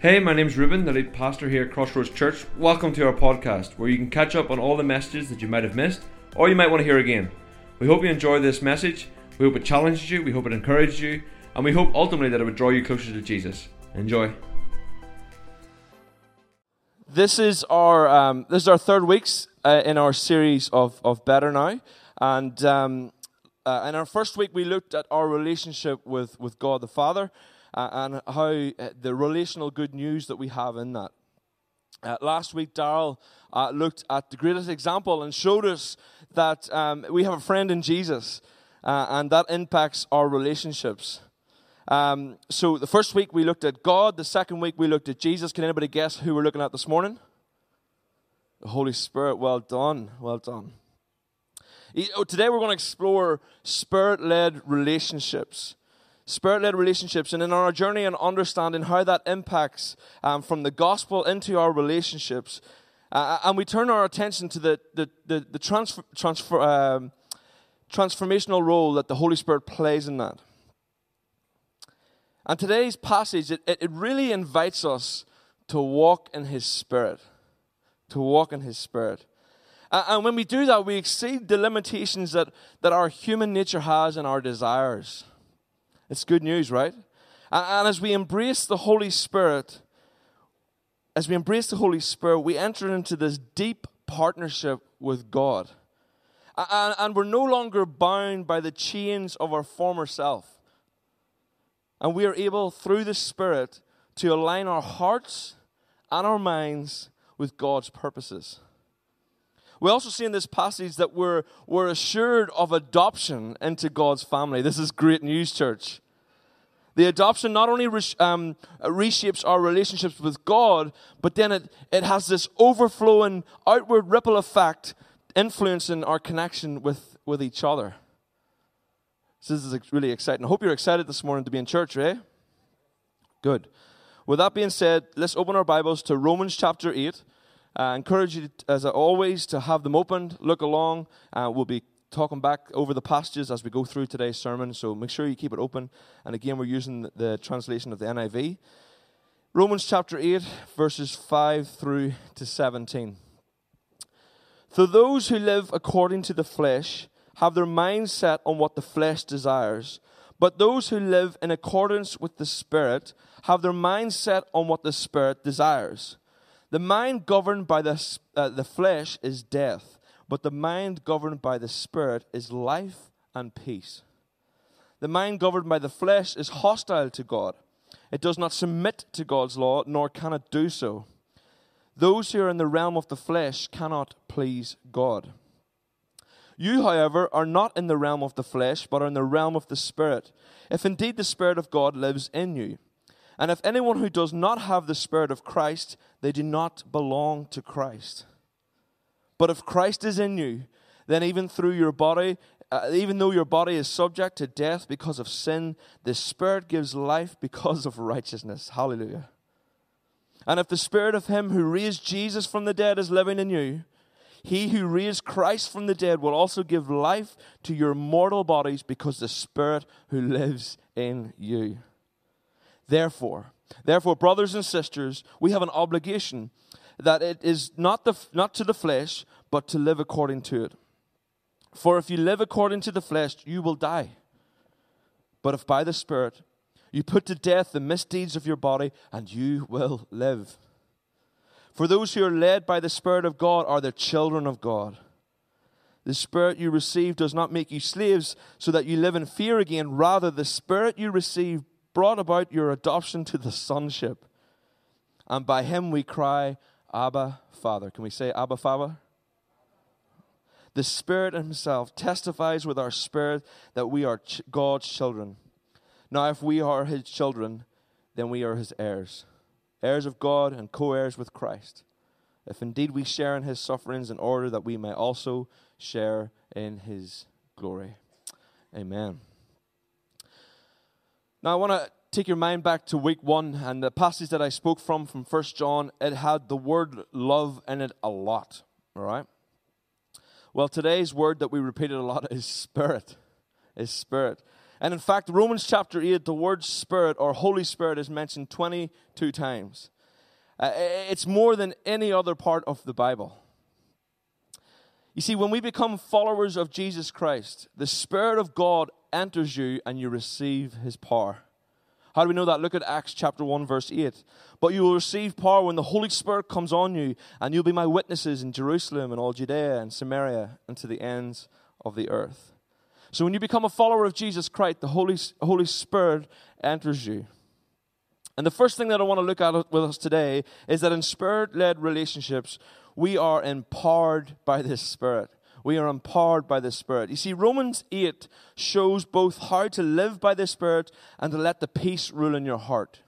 Hey, my name's Reuben, the lead pastor here at Crossroads Church. Welcome to our podcast, where you can catch up on all the messages that you might have missed or you might want to hear again. We hope you enjoy this message. We hope it challenges you, we hope it encourages you, and we hope ultimately that it would draw you closer to Jesus. Enjoy. This is our um, this is our third weeks uh, in our series of of Better Now, and um, uh, in our first week we looked at our relationship with with God the Father and how uh, the relational good news that we have in that. Uh, last week, Daryl uh, looked at the greatest example and showed us that um, we have a friend in Jesus, uh, and that impacts our relationships. Um, so, the first week we looked at God, the second week we looked at Jesus. Can anybody guess who we're looking at this morning? The Holy Spirit. Well done. Well done. Oh, today we're going to explore spirit led relationships spirit led relationships, and in our journey and understanding how that impacts um, from the gospel into our relationships. Uh, and we turn our attention to the, the, the, the transfer, transfer, um, transformational role that the Holy Spirit plays in that. And today's passage, it, it really invites us to walk in His Spirit. To walk in His Spirit. And when we do that, we exceed the limitations that, that our human nature has and our desires. It's good news, right? And as we embrace the Holy Spirit, as we embrace the Holy Spirit, we enter into this deep partnership with God. And, we're no longer bound by the chains of our former self. And we are able, through the Spirit, to align our hearts and our minds with God's purposes. We also see in this passage that we're, we're assured of adoption into God's family. This is great news, church. The adoption not only um, reshapes our relationships with God, but then it, it has this overflowing outward ripple effect influencing our connection with, with each other. So this is really exciting. I hope you're excited this morning to be in church, eh? Good. With that being said, let's open our Bibles to Romans chapter 8. I encourage you, as always, to have them opened, look along. Uh, we'll be talking back over the passages as we go through today's sermon, so make sure you keep it open. And again, we're using the translation of the NIV. Romans chapter 8, verses 5 through to 17. For those who live according to the flesh have their mind set on what the flesh desires, but those who live in accordance with the Spirit have their mind set on what the Spirit desires. The mind governed by the, uh, the flesh is death, but the mind governed by the Spirit is life and peace. The mind governed by the flesh is hostile to God. It does not submit to God's law, nor can it do so. Those who are in the realm of the flesh cannot please God. You, however, are not in the realm of the flesh, but are in the realm of the Spirit, if indeed the Spirit of God lives in you. And if anyone who does not have the Spirit of Christ, they do not belong to Christ. But if Christ is in you, then even through your body, uh, even though your body is subject to death because of sin, the Spirit gives life because of righteousness. Hallelujah. And if the Spirit of Him who raised Jesus from the dead is living in you, he who raised Christ from the dead will also give life to your mortal bodies because the Spirit who lives in you. Therefore, therefore, brothers and sisters, we have an obligation that it is not, the, not to the flesh, but to live according to it. For if you live according to the flesh, you will die. But if by the Spirit you put to death the misdeeds of your body, and you will live. For those who are led by the Spirit of God are the children of God. The Spirit you receive does not make you slaves so that you live in fear again. Rather, the Spirit you receive brought about your adoption to the sonship. And by him we cry, Abba, Father. Can we say Abba, Father? The Spirit Himself testifies with our spirit that we are ch- God's children. Now, if we are His children, then we are His heirs, heirs of God and co heirs with Christ. If indeed we share in His sufferings, in order that we may also share in His glory. Amen. Now, I want to take your mind back to week one and the passage that I spoke from, from First John, it had the word love in it a lot. All right? Well, today's word that we repeated a lot is spirit. Is spirit. And in fact, Romans chapter 8, the word Spirit or Holy Spirit is mentioned 22 times. Uh, it's more than any other part of the Bible. You see, when we become followers of Jesus Christ, the Spirit of God enters you and you receive His power. How do we know that? Look at Acts chapter 1, verse 8. But you will receive power when the Holy Spirit comes on you, and you'll be my witnesses in Jerusalem and all Judea and Samaria and to the ends of the earth. So when you become a follower of Jesus Christ, the Holy, Holy Spirit enters you. And the first thing that I want to look at with us today is that in spirit led relationships, we are empowered by this Spirit. We are empowered by the Spirit. You see, Romans 8 shows both how to live by the Spirit and to let the peace rule in your heart.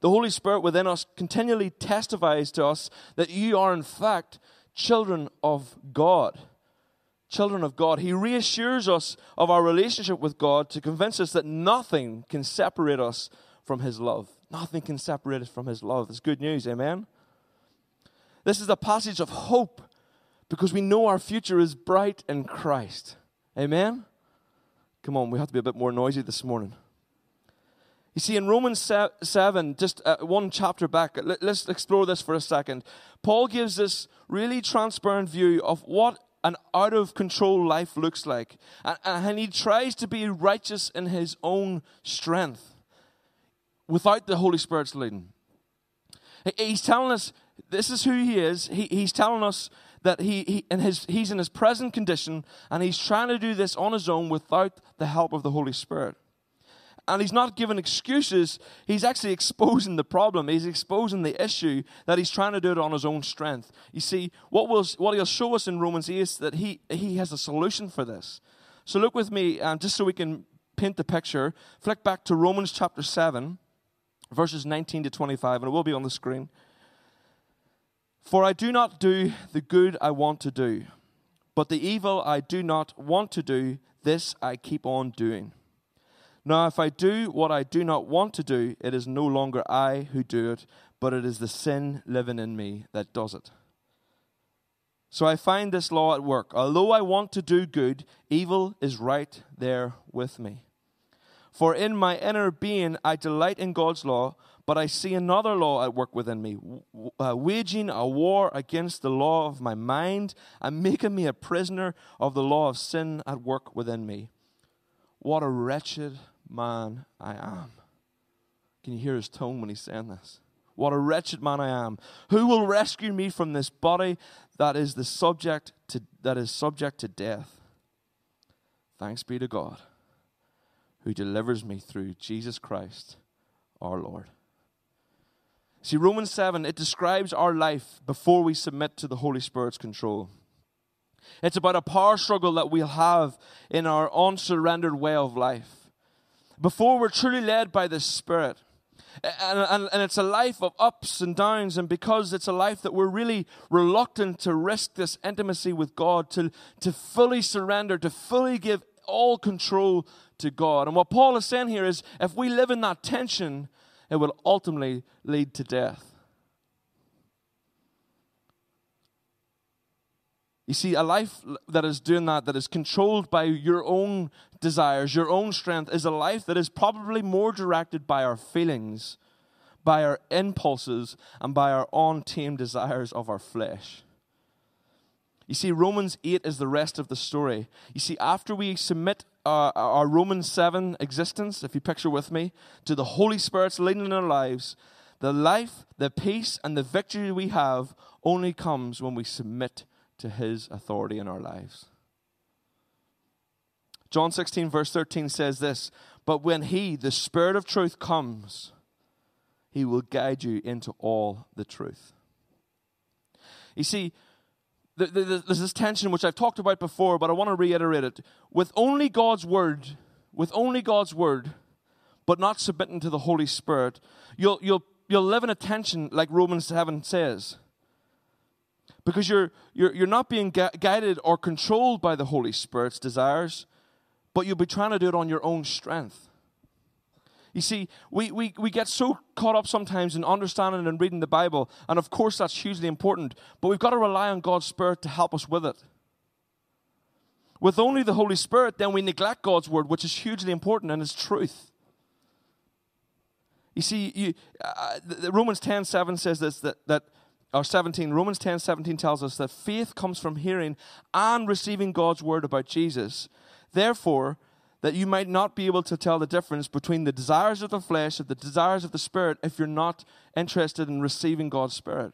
The Holy Spirit within us continually testifies to us that you are, in fact, children of God children of God. He reassures us of our relationship with God to convince us that nothing can separate us from His love. Nothing can separate us from His love. It's good news, amen? This is a passage of hope because we know our future is bright in Christ. Amen? Come on, we have to be a bit more noisy this morning. You see, in Romans 7, just uh, one chapter back, let's explore this for a second. Paul gives this really transparent view of what an out of control life looks like. And, and he tries to be righteous in his own strength without the Holy Spirit's leading. He's telling us this is who he is. He's telling us that he, he in his, he's in his present condition and he's trying to do this on his own without the help of the Holy Spirit. And he's not giving excuses. He's actually exposing the problem. He's exposing the issue that he's trying to do it on his own strength. You see, what, will, what he'll show us in Romans 8 is that he, he has a solution for this. So look with me, um, just so we can paint the picture. Flick back to Romans chapter 7, verses 19 to 25, and it will be on the screen. For I do not do the good I want to do, but the evil I do not want to do, this I keep on doing. Now, if I do what I do not want to do, it is no longer I who do it, but it is the sin living in me that does it. So I find this law at work. Although I want to do good, evil is right there with me. For in my inner being I delight in God's law, but I see another law at work within me, uh, waging a war against the law of my mind and making me a prisoner of the law of sin at work within me. What a wretched man I am. Can you hear his tone when he's saying this? What a wretched man I am. Who will rescue me from this body that is the subject to that is subject to death? Thanks be to God who delivers me through Jesus Christ our Lord. See, Romans 7, it describes our life before we submit to the Holy Spirit's control. It's about a power struggle that we'll have in our unsurrendered way of life before we're truly led by the Spirit. And, and, and, it's a life of ups and downs, and because it's a life that we're really reluctant to risk this intimacy with God, to, to fully surrender, to fully give all control to God. And what Paul is saying here is if we live in that tension, it will ultimately lead to death. You see, a life that is doing that, that is controlled by your own desires, your own strength, is a life that is probably more directed by our feelings, by our impulses, and by our untamed desires of our flesh. You see, Romans 8 is the rest of the story. You see, after we submit uh, our Romans 7 existence, if you picture with me, to the Holy Spirit's leading in our lives, the life, the peace, and the victory we have only comes when we submit to his authority in our lives. John 16, verse 13 says this But when he, the Spirit of truth, comes, he will guide you into all the truth. You see, there's this tension which I've talked about before, but I want to reiterate it. With only God's word, with only God's word, but not submitting to the Holy Spirit, you'll, you'll, you'll live in a tension like Romans 7 says because you're, you're, you're not being gu- guided or controlled by the Holy Spirit's desires, but you'll be trying to do it on your own strength. You see, we, we, we get so caught up sometimes in understanding and reading the Bible, and of course that's hugely important, but we've got to rely on God's Spirit to help us with it. with only the Holy Spirit, then we neglect God's word, which is hugely important and is truth. You see, you, uh, Romans 10 7 says this that, that or 17, Romans 10 17 tells us that faith comes from hearing and receiving God's word about Jesus. Therefore, that you might not be able to tell the difference between the desires of the flesh and the desires of the spirit if you're not interested in receiving God's spirit.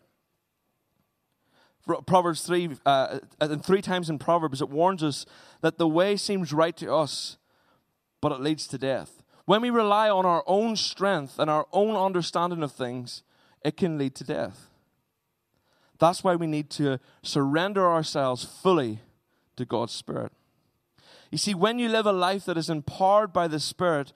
Proverbs 3, uh, and three times in Proverbs, it warns us that the way seems right to us, but it leads to death. When we rely on our own strength and our own understanding of things, it can lead to death. That's why we need to surrender ourselves fully to God's Spirit. You see, when you live a life that is empowered by the Spirit,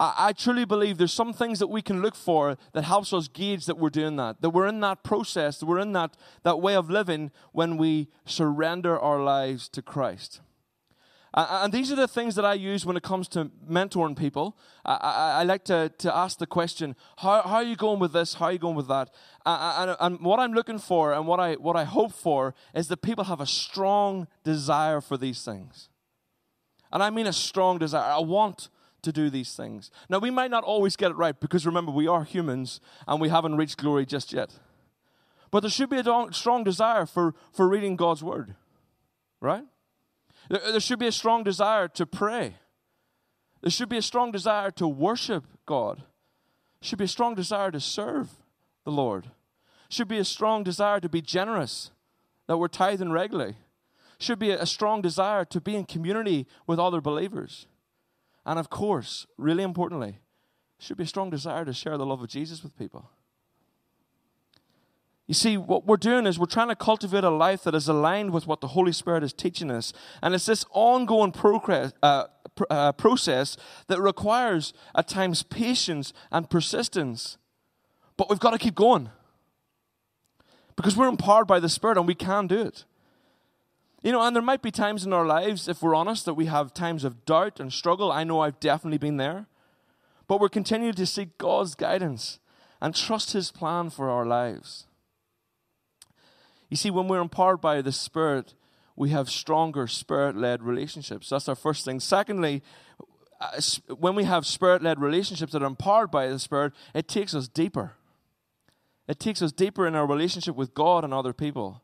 I, I, truly believe there's some things that we can look for that helps us gauge that we're doing that, that we're in that process, that we're in that, that way of living when we surrender our lives to Christ. Uh, and these are the things that I use when it comes to mentoring people. I, I, I like to, to ask the question, how, how, are you going with this? How are you going with that? Uh, and, and what I'm looking for and what I, what I hope for is that people have a strong desire for these things. And I mean a strong desire. I want to do these things. Now, we might not always get it right because remember, we are humans and we haven't reached glory just yet. But there should be a strong desire for, for reading God's word, right? There, there should be a strong desire to pray. There should be a strong desire to worship God. There should be a strong desire to serve the Lord. There should be a strong desire to be generous, that we're tithing regularly should be a strong desire to be in community with other believers. And of course, really importantly, should be a strong desire to share the love of Jesus with people. You see, what we're doing is we're trying to cultivate a life that is aligned with what the Holy Spirit is teaching us. And it's this ongoing progress, uh, pr- uh, process that requires, at times, patience and persistence. But we've got to keep going. Because we're empowered by the Spirit and we can do it. You know, and there might be times in our lives, if we're honest, that we have times of doubt and struggle. I know I've definitely been there. But we're continuing to seek God's guidance and trust His plan for our lives. You see, when we're empowered by the Spirit, we have stronger spirit led relationships. That's our first thing. Secondly, uh, when we have spirit led relationships that are empowered by the Spirit, it takes us deeper. It takes us deeper in our relationship with God and other people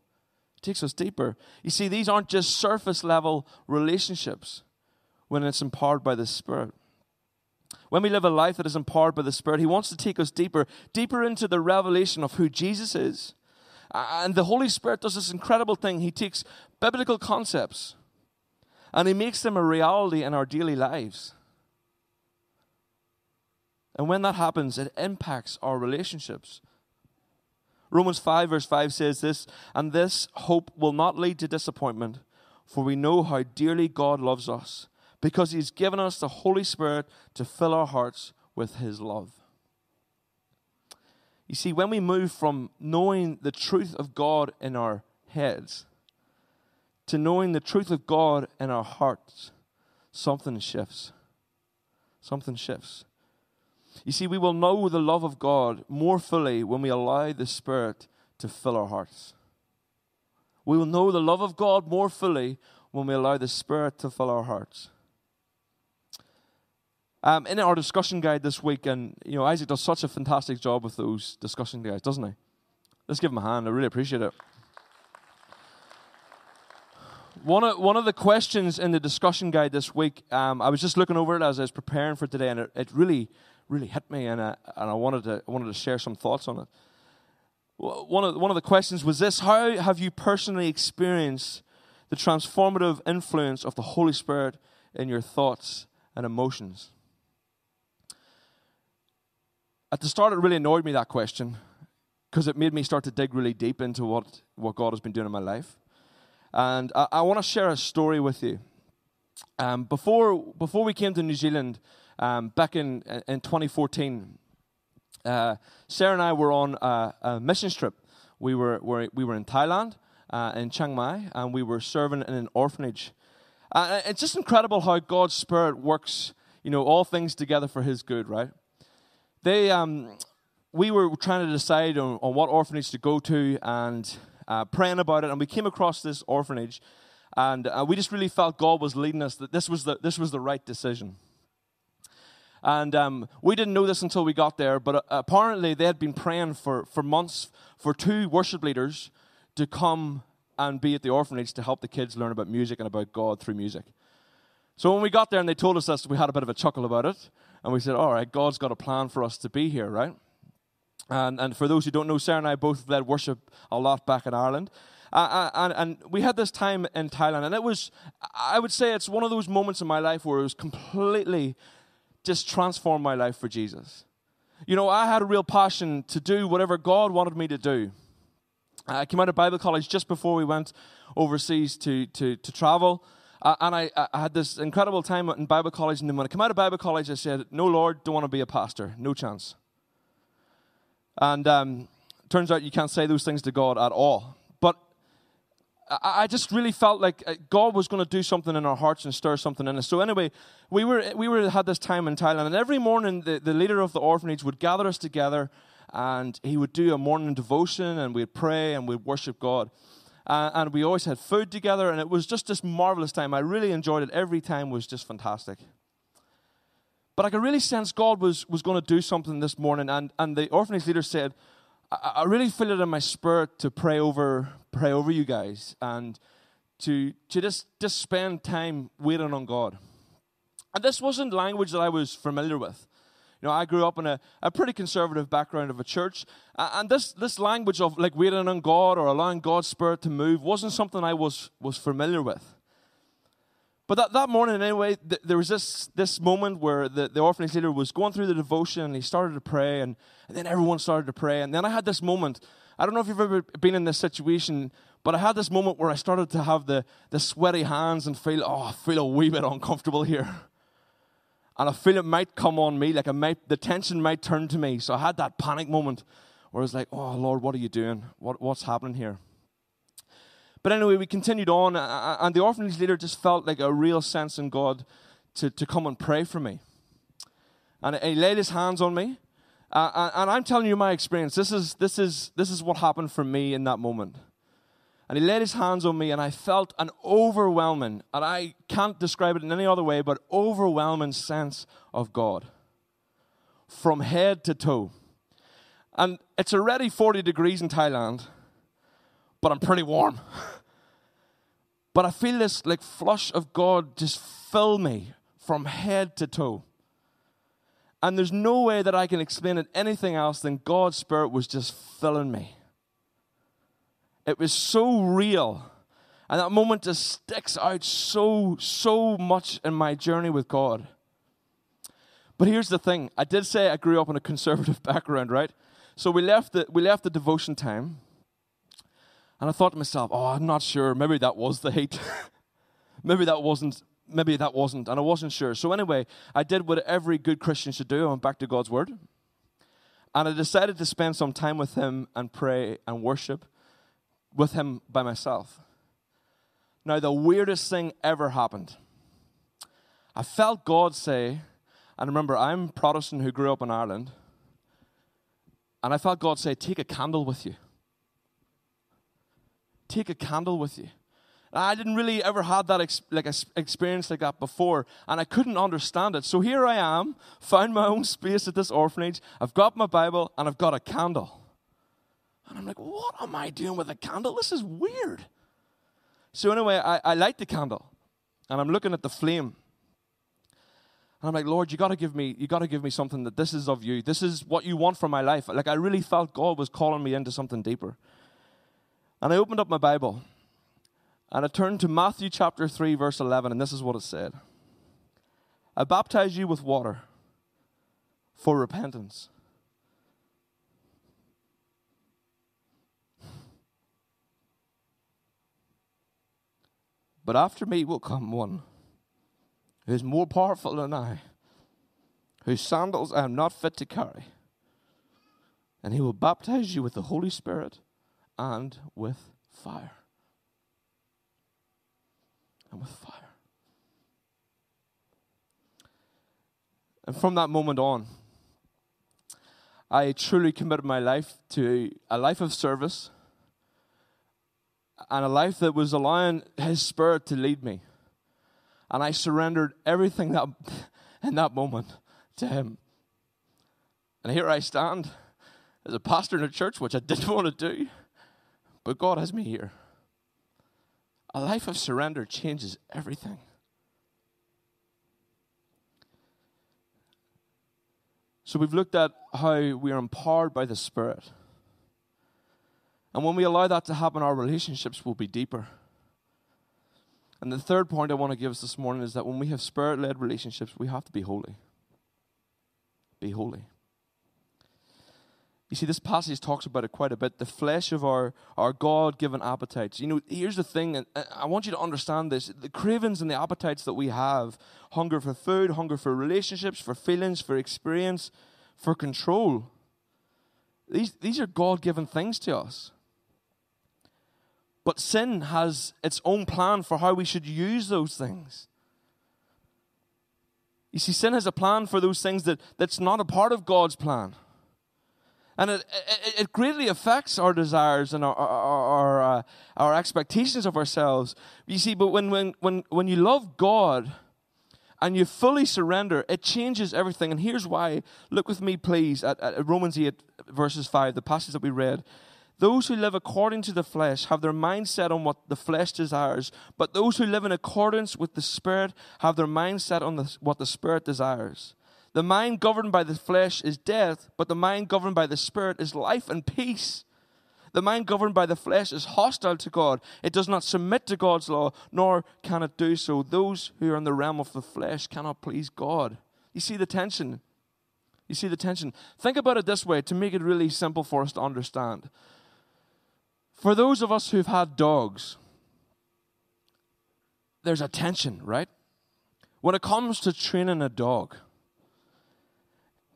takes us deeper. You see, these aren't just surface level relationships when it's empowered by the Spirit. When we live a life that is empowered by the Spirit, He wants to take us deeper, deeper into the revelation of who Jesus is. And the Holy Spirit does this incredible thing. He takes biblical concepts and He makes them a reality in our daily lives. And when that happens, it impacts our relationships. Romans 5, verse 5 says this, and this hope will not lead to disappointment, for we know how dearly God loves us, because He's given us the Holy Spirit to fill our hearts with His love. You see, when we move from knowing the truth of God in our heads to knowing the truth of God in our hearts, something shifts. Something shifts. You see, we will know the love of God more fully when we allow the Spirit to fill our hearts. We will know the love of God more fully when we allow the Spirit to fill our hearts. Um, in our discussion guide this week, and you know, Isaac does such a fantastic job with those discussion guides, doesn't he? Let's give him a hand. I really appreciate it. One of, one of the questions in the discussion guide this week, um, I was just looking over it as I was preparing for today, and it, it really really hit me, and I, and I wanted to I wanted to share some thoughts on it. One of one of the questions was this: How have you personally experienced the transformative influence of the Holy Spirit in your thoughts and emotions? At the start, it really annoyed me that question because it made me start to dig really deep into what, what God has been doing in my life. And I, I want to share a story with you. Um, before, before we came to New Zealand, um, back in, in 2014, uh, Sarah and I were on a, a mission trip. We were, were, we were in Thailand, uh, in Chiang Mai, and we were serving in an orphanage. Uh, it's just incredible how God's Spirit works, you know, all things together for His good, right? They, um, we were trying to decide on, on what orphanage to go to and uh, praying about it, and we came across this orphanage And uh, we just really felt God was leading us, that this was the, this was the right decision. And um, we didn't know this until we got there, but uh, apparently they had been praying for, for months for two worship leaders to come and be at the orphanage to help the kids learn about music and about God through music. So when we got there and they told us this, we had a bit of a chuckle about it. And we said, all right, God's got a plan for us to be here, right? And, and for those who don't know, Sarah and I both led worship a lot back in Ireland. Uh, and, and we had this time in Thailand, and it was, I would say, it's one of those moments in my life where it was completely just transformed my life for Jesus. You know, I had a real passion to do whatever God wanted me to do. I came out of Bible college just before we went overseas to, to, to travel. Uh, and I, I, had this incredible time in Bible college. And then when I came out of Bible college, I said, No, Lord, don't want to be a pastor. No chance. And um, turns out you can't say those things to God at all. I just really felt like uh, God was going to do something in our hearts and stir something in us. So anyway, we were we were had this time in Thailand, and every morning the, the leader of the orphanage would gather us together, and he would do a morning devotion, and we'd pray and we'd worship God. Uh, and we always had food together, and it was just this marvelous time. I really enjoyed it. Every time was just fantastic. But I could really sense God was, was going to do something this morning, and, and the orphanage leader said, I, I really feel it in my spirit to pray over, pray over you guys and to, to just, just spend time waiting on God. And this wasn't language that I was familiar with. You know, I grew up in a, a pretty conservative background of a church, and this, this language of like waiting on God or allowing God's Spirit to move wasn't something I was, was familiar with. But that, that morning, anyway, th- there was this, this moment where the, the orphanage leader was going through the devotion and he started to pray, and, and then everyone started to pray. And then I had this moment. I don't know if you've ever been in this situation, but I had this moment where I started to have the, the sweaty hands and feel, oh, I feel a wee bit uncomfortable here and I feel it might come on me, like might, the tension might turn to me. So I had that panic moment where I was like, oh, Lord, what are you doing? What, what's happening here? But anyway, we continued on, and the orphanage leader just felt like a real sense in God to, to come and pray for me. And he laid his hands on me. Uh, and I'm telling you my experience. This is, this, is, this is what happened for me in that moment. And he laid his hands on me, and I felt an overwhelming, and I can't describe it in any other way, but overwhelming sense of God from head to toe. And it's already 40 degrees in Thailand, but I'm pretty warm. but I feel this like flush of God just fill me from head to toe. And there's no way that I can explain it anything else than God's Spirit was just filling me. It was so real. And that moment just sticks out so, so much in my journey with God. But here's the thing I did say I grew up in a conservative background, right? So we left the, we left the devotion time. And I thought to myself, oh, I'm not sure. Maybe that was the hate. maybe that wasn't. Maybe that wasn't. And I wasn't sure. So anyway, I did what every good Christian should do. I went back to God's Word. And I decided to spend some time with Him and pray and worship with him by myself. Now, the weirdest thing ever happened. I felt God say, and remember, I'm Protestant who grew up in Ireland, and I felt God say, Take a candle with you. Take a candle with you. I didn't really ever had that ex- like experience like that before, and I couldn't understand it. So here I am, found my own space at this orphanage. I've got my Bible and I've got a candle. And I'm like, what am I doing with a candle? This is weird. So anyway, I, I light the candle and I'm looking at the flame. And I'm like, Lord, you gotta give me, you gotta give me something that this is of you. This is what you want for my life. Like I really felt God was calling me into something deeper. And I opened up my Bible and I turned to Matthew chapter 3, verse 11, and this is what it said. I baptize you with water for repentance But after me will come one who is more powerful than I, whose sandals I am not fit to carry. And he will baptize you with the Holy Spirit and with fire. And with fire. And from that moment on, I truly committed my life to a life of service and a life that was allowing His Spirit to lead me. And I surrendered everything that in that moment to Him. And here I stand as a pastor in a church, which I didn't want to do, but God has me here. A life of surrender changes everything. So we've looked at how we are empowered by the Spirit. And when we allow that to happen, our relationships will be deeper. And the third point I want to give us this morning is that when we have spirit led relationships, we have to be holy. Be holy. You see, this passage talks about it quite a bit the flesh of our, our God given appetites. You know, here's the thing, and I want you to understand this the cravings and the appetites that we have hunger for food, hunger for relationships, for feelings, for experience, for control. These, these are God given things to us. But sin has its own plan for how we should use those things. You see, sin has a plan for those things that, that's not a part of God's plan. And it, it, it greatly affects our desires and our, our, our, uh, our expectations of ourselves. You see, but when, when, when, when you love God and you fully surrender, it changes everything. And here's why. Look with me, please, at, at Romans 8, verses 5, the passage that we read. Those who live according to the flesh have their mind set on what the flesh desires, but those who live in accordance with the Spirit have their mind set on the, what the Spirit desires. The mind governed by the flesh is death, but the mind governed by the Spirit is life and peace. The mind governed by the flesh is hostile to God. It does not submit to God's law, nor can it do so. Those who are in the realm of the flesh cannot please God. You see the tension. You see the tension. Think about it this way to make it really simple for us to understand. For those of us who've had dogs, there's a tension, right? When it comes to training a dog,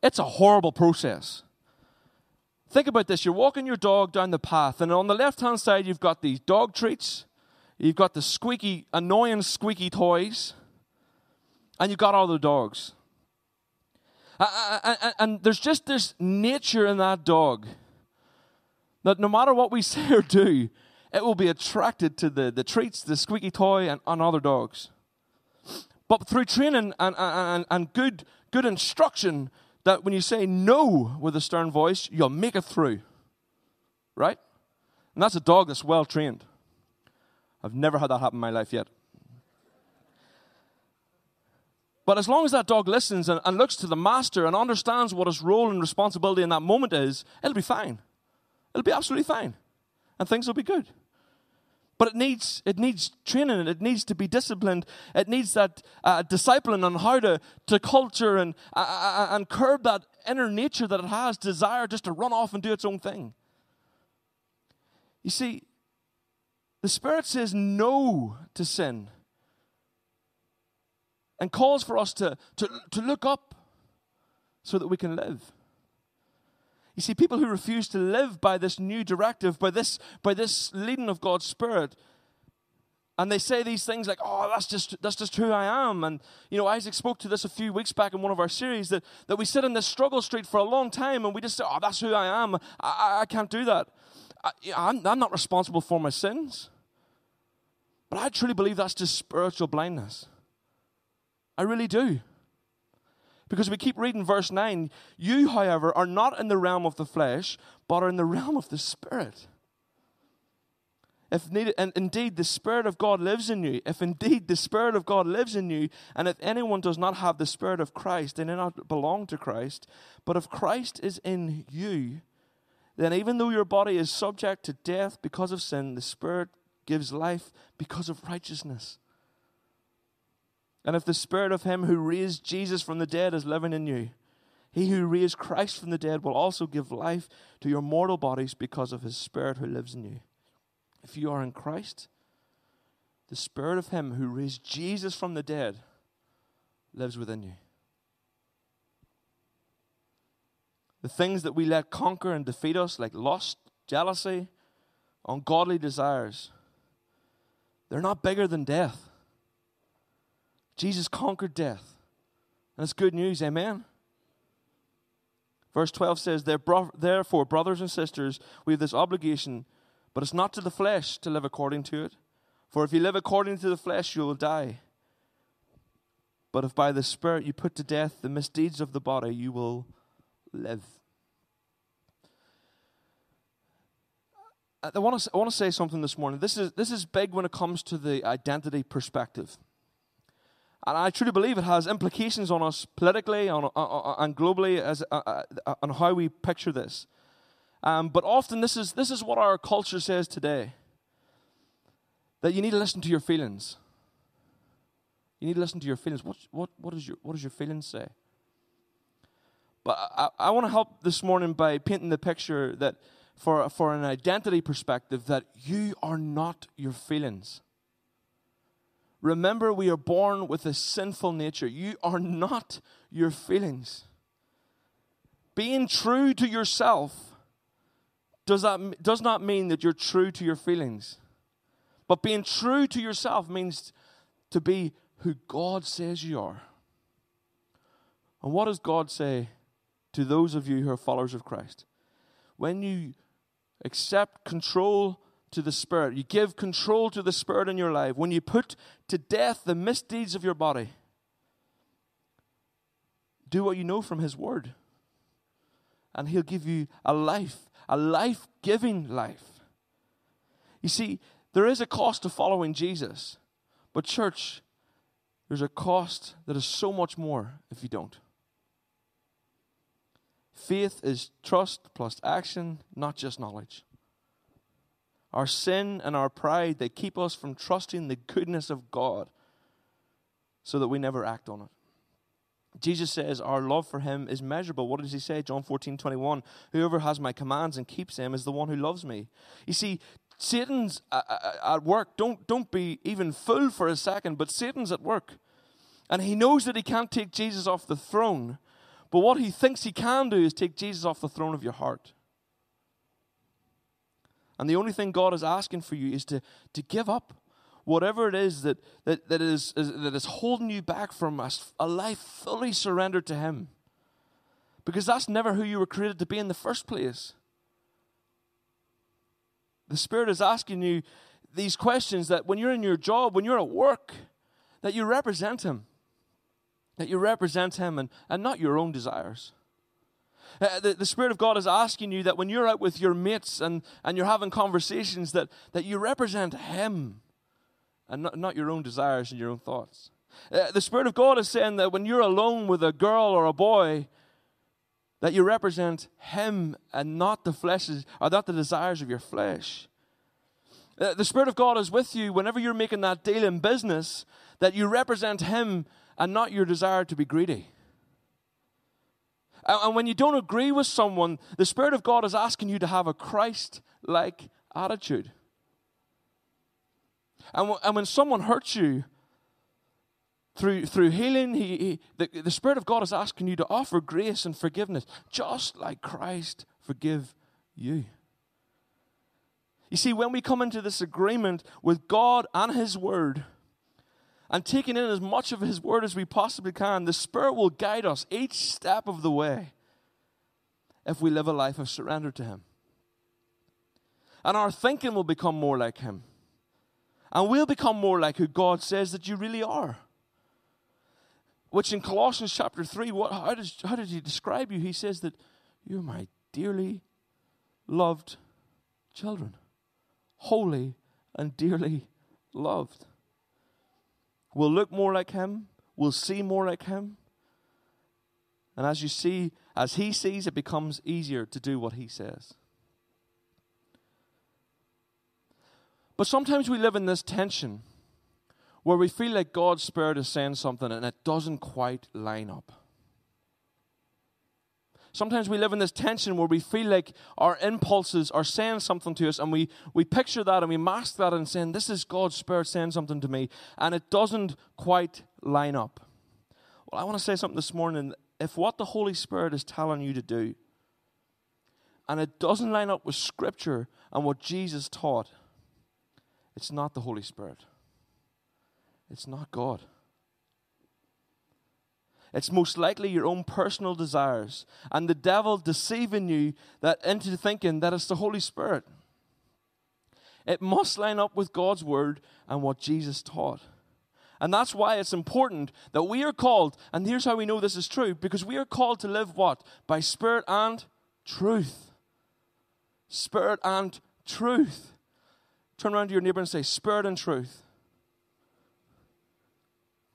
it's a horrible process. Think about this you're walking your dog down the path, and on the left hand side, you've got these dog treats, you've got the squeaky, annoying squeaky toys, and you've got all the dogs. And there's just this nature in that dog that no matter what we say or do, it will be attracted to the, the treats, the squeaky toy, and, and other dogs. But through training and, and, and good, good instruction, that when you say no with a stern voice, you'll make it through. Right? And that's a dog that's well trained. I've never had that happen in my life yet. But as long as that dog listens and, and looks to the master and understands what his role and responsibility in that moment is, it'll be fine. It'll be absolutely fine. And things will be good. But it needs, it needs training, it needs to be disciplined, it needs that uh, discipline on how to, to culture and, uh, uh, uh, and curb that inner nature that it has, desire just to run off and do its own thing. You see, the Spirit says no to sin and calls for us to, to, to look up so that we can live. You see, people who refuse to live by this new directive, by this, by this leading of God's Spirit, and they say these things like, "Oh, that's just that's just who I am." And you know, Isaac spoke to this a few weeks back in one of our series that that we sit in this struggle street for a long time, and we just say, "Oh, that's who I am. I, I, I can't do that. I, I'm, I'm not responsible for my sins." But I truly believe that's just spiritual blindness. I really do. Because we keep reading verse 9. You, however, are not in the realm of the flesh, but are in the realm of the Spirit. If need, and indeed the Spirit of God lives in you, if indeed the Spirit of God lives in you, and if anyone does not have the Spirit of Christ, they do not belong to Christ. But if Christ is in you, then even though your body is subject to death because of sin, the Spirit gives life because of righteousness. And if the spirit of him who raised Jesus from the dead is living in you, he who raised Christ from the dead will also give life to your mortal bodies because of his spirit who lives in you. If you are in Christ, the spirit of him who raised Jesus from the dead lives within you. The things that we let conquer and defeat us, like lust, jealousy, ungodly desires, they're not bigger than death. Jesus conquered death. And it's good news, amen? Verse 12 says, Therefore, brothers and sisters, we have this obligation But it's not to the flesh to live according to it. For if you live according to the flesh, you will die. But if by the Spirit you put to death the misdeeds of the body, you will live. I want to, I want to say something this morning. This is, this is big when it comes to the identity perspective. And I truly believe it has implications on us politically on, and globally as, uh, uh, on how we picture this. Um, but often, this is, this is what our culture says today that you need to listen to your feelings. You need to listen to your feelings. What, what, what, is your, what does your feelings say? But I, I want to help this morning by painting the picture that for, for an identity perspective, that you are not your feelings. Remember, we are born with a sinful nature. You are not your feelings. Being true to yourself does, that, does not mean that you're true to your feelings. But being true to yourself means to be who God says you are. And what does God say to those of you who are followers of Christ? When you accept control to the Spirit, you give control to the Spirit in your life, when you put to death the misdeeds of your body, do what you know from His Word. And He'll give you a life, a life giving life. You see, there is a cost to following Jesus, but, church, there's a cost that is so much more if you don't. Faith is trust plus action, not just knowledge. Our sin and our pride, they keep us from trusting the goodness of God so that we never act on it. Jesus says our love for him is measurable. What does he say? John 14, 21. Whoever has my commands and keeps them is the one who loves me. You see, Satan's at work. Don't, don't be even fooled for a second, but Satan's at work. And he knows that he can't take Jesus off the throne. But what he thinks he can do is take Jesus off the throne of your heart. And the only thing God is asking for you is to, to give up whatever it is that, that, that, is, is, that is holding you back from a, a life fully surrendered to Him. Because that's never who you were created to be in the first place. The Spirit is asking you these questions that when you're in your job, when you're at work, that you represent Him. That you represent Him and, and not your own desires. Uh, the, the Spirit of God is asking you that when you're out with your mates and, and you're having conversations, that, that you represent Him and not, not your own desires and your own thoughts. Uh, the Spirit of God is saying that when you're alone with a girl or a boy, that you represent Him and not the fleshes or not the desires of your flesh. Uh, the Spirit of God is with you whenever you're making that deal in business, that you represent Him and not your desire to be greedy. And, when you don't agree with someone, the Spirit of God is asking you to have a Christ like attitude. And, and when someone hurts you, through, through healing, he, he, the, the Spirit of God is asking you to offer grace and forgiveness, just like Christ forgive you. You see, when we come into this agreement with God and His Word, and taking in as much of His Word as we possibly can, the Spirit will guide us each step of the way if we live a life of surrender to Him. And our thinking will become more like Him. And we'll become more like who God says that you really are. Which in Colossians chapter 3, what, how, does, how did he describe you? He says that you're my dearly loved children, holy and dearly loved. We'll look more like him, we'll see more like him. And as you see, as he sees, it becomes easier to do what he says. But sometimes we live in this tension where we feel like God's Spirit is saying something and it doesn't quite line up. Sometimes we live in this tension where we feel like our impulses are saying something to us and we, we picture that and we mask that and saying, This is God's Spirit saying something to me, and it doesn't quite line up. Well, I want to say something this morning. If what the Holy Spirit is telling you to do, and it doesn't line up with Scripture and what Jesus taught, it's not the Holy Spirit. It's not God. It's most likely your own personal desires and the devil deceiving you that into thinking that it's the Holy Spirit. It must line up with God's word and what Jesus taught. And that's why it's important that we are called, and here's how we know this is true because we are called to live what? By spirit and truth. Spirit and truth. Turn around to your neighbor and say, Spirit and truth.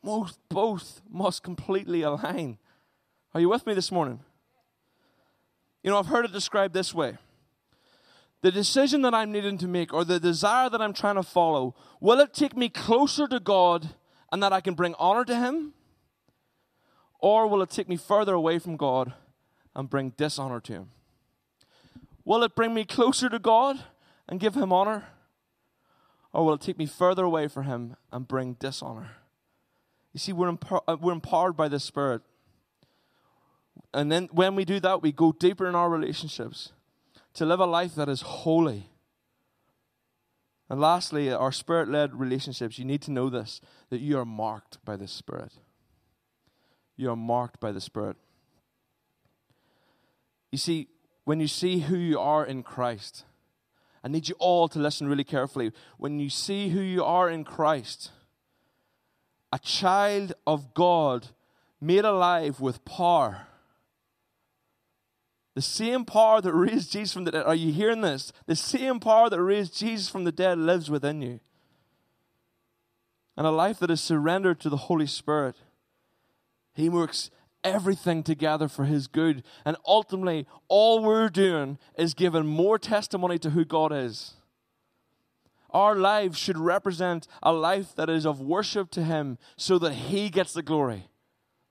Most, both must completely align. Are you with me this morning? You know, I've heard it described this way the decision that I'm needing to make or the desire that I'm trying to follow, will it take me closer to God and that I can bring honor to Him? Or will it take me further away from God and bring dishonor to Him? Will it bring me closer to God and give Him honor? Or will it take me further away from Him and bring dishonor? You see, we're, empower- uh, we're empowered by the Spirit. And then when we do that, we go deeper in our relationships to live a life that is holy. And lastly, our spirit led relationships, you need to know this that you are marked by the Spirit. You are marked by the Spirit. You see, when you see who you are in Christ, I need you all to listen really carefully. When you see who you are in Christ, a child of God made alive with power the same power that raised Jesus from the dead, are you hearing this? The same power that raised Jesus from the dead lives within you. And a life that is surrendered to the Holy Spirit, He works everything together for His good. And ultimately, all we're doing is giving more testimony to who God is. Our lives should represent a life that is of worship to Him so that He gets the glory.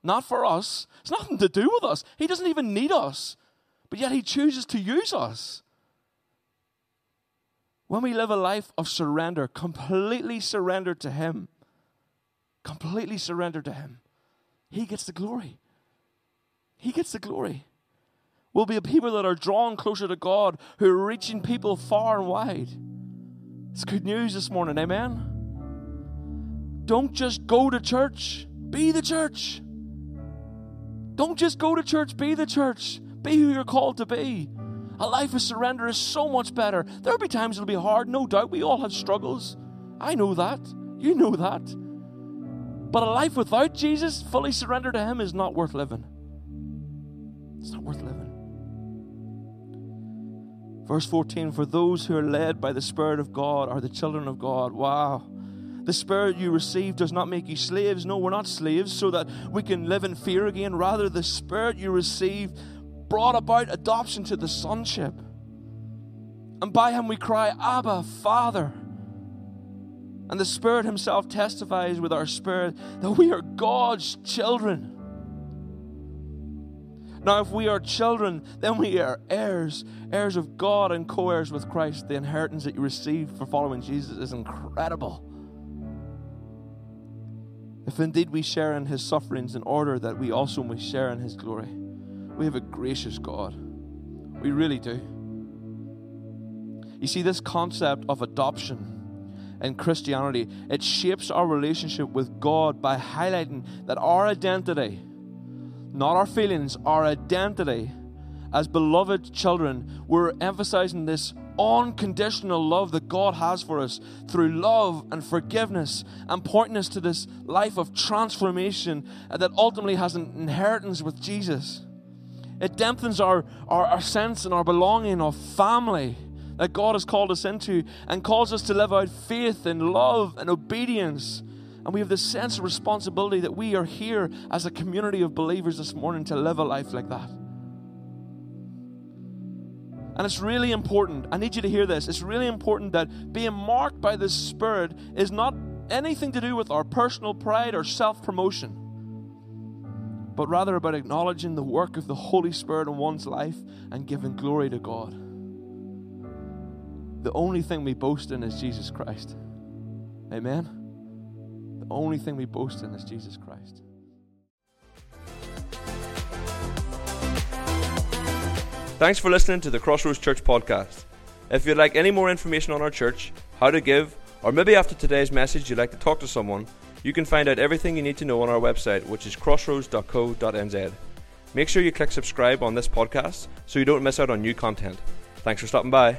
Not for us. It's nothing to do with us. He doesn't even need us. But yet He chooses to use us. When we live a life of surrender, completely surrendered to Him, completely surrendered to Him, He gets the glory. He gets the glory. We'll be a people that are drawn closer to God, who are reaching people far and wide. It's good news this morning, amen? Don't just go to church, be the church. Don't just go to church, be the church. Be who you're called to be. A life of surrender is so much better. There'll be times it'll be hard, no doubt. We all have struggles. I know that. You know that. But a life without Jesus, fully surrendered to Him, is not worth living. It's not worth living. Verse 14 For those who are led by the Spirit of God are the children of God. Wow. The Spirit you receive does not make you slaves. No, we're not slaves so that we can live in fear again. Rather, the Spirit you receive brought about adoption to the sonship. And by him we cry, Abba, Father. And the Spirit Himself testifies with our spirit that we are God's children. Now, if we are children, then we are heirs, heirs of God and co heirs with Christ. The inheritance that you receive for following Jesus is incredible. If indeed we share in His sufferings in order that we also may share in His glory. We have a gracious God. We really do. You see, this concept of adoption in Christianity, it shapes our relationship with God by highlighting that our identity, not our feelings, our identity as beloved children, we're emphasizing this unconditional love that God has for us through love and forgiveness and pointing us to this life of transformation that ultimately has an inheritance with Jesus. It dampens our, our, our sense and our belonging of family that God has called us into and calls us to live out faith and love and obedience. And we have this sense of responsibility that we are here as a community of believers this morning to live a life like that. And it's really important. I need you to hear this. It's really important that being marked by the Spirit is not anything to do with our personal pride or self promotion but rather about acknowledging the work of the Holy Spirit in one's life and giving glory to God. The only thing we boast in is Jesus Christ. Amen? The only thing we boast in is Jesus Christ. Thanks for listening to the Crossroads Church podcast. If you'd like any more information on our church, how to give, or maybe after today's message you'd like to talk to someone, you can find out everything you need to know on our website, which is crossroads.co.nz. Make sure you click subscribe on this podcast so you don't miss out on new content. Thanks for stopping by.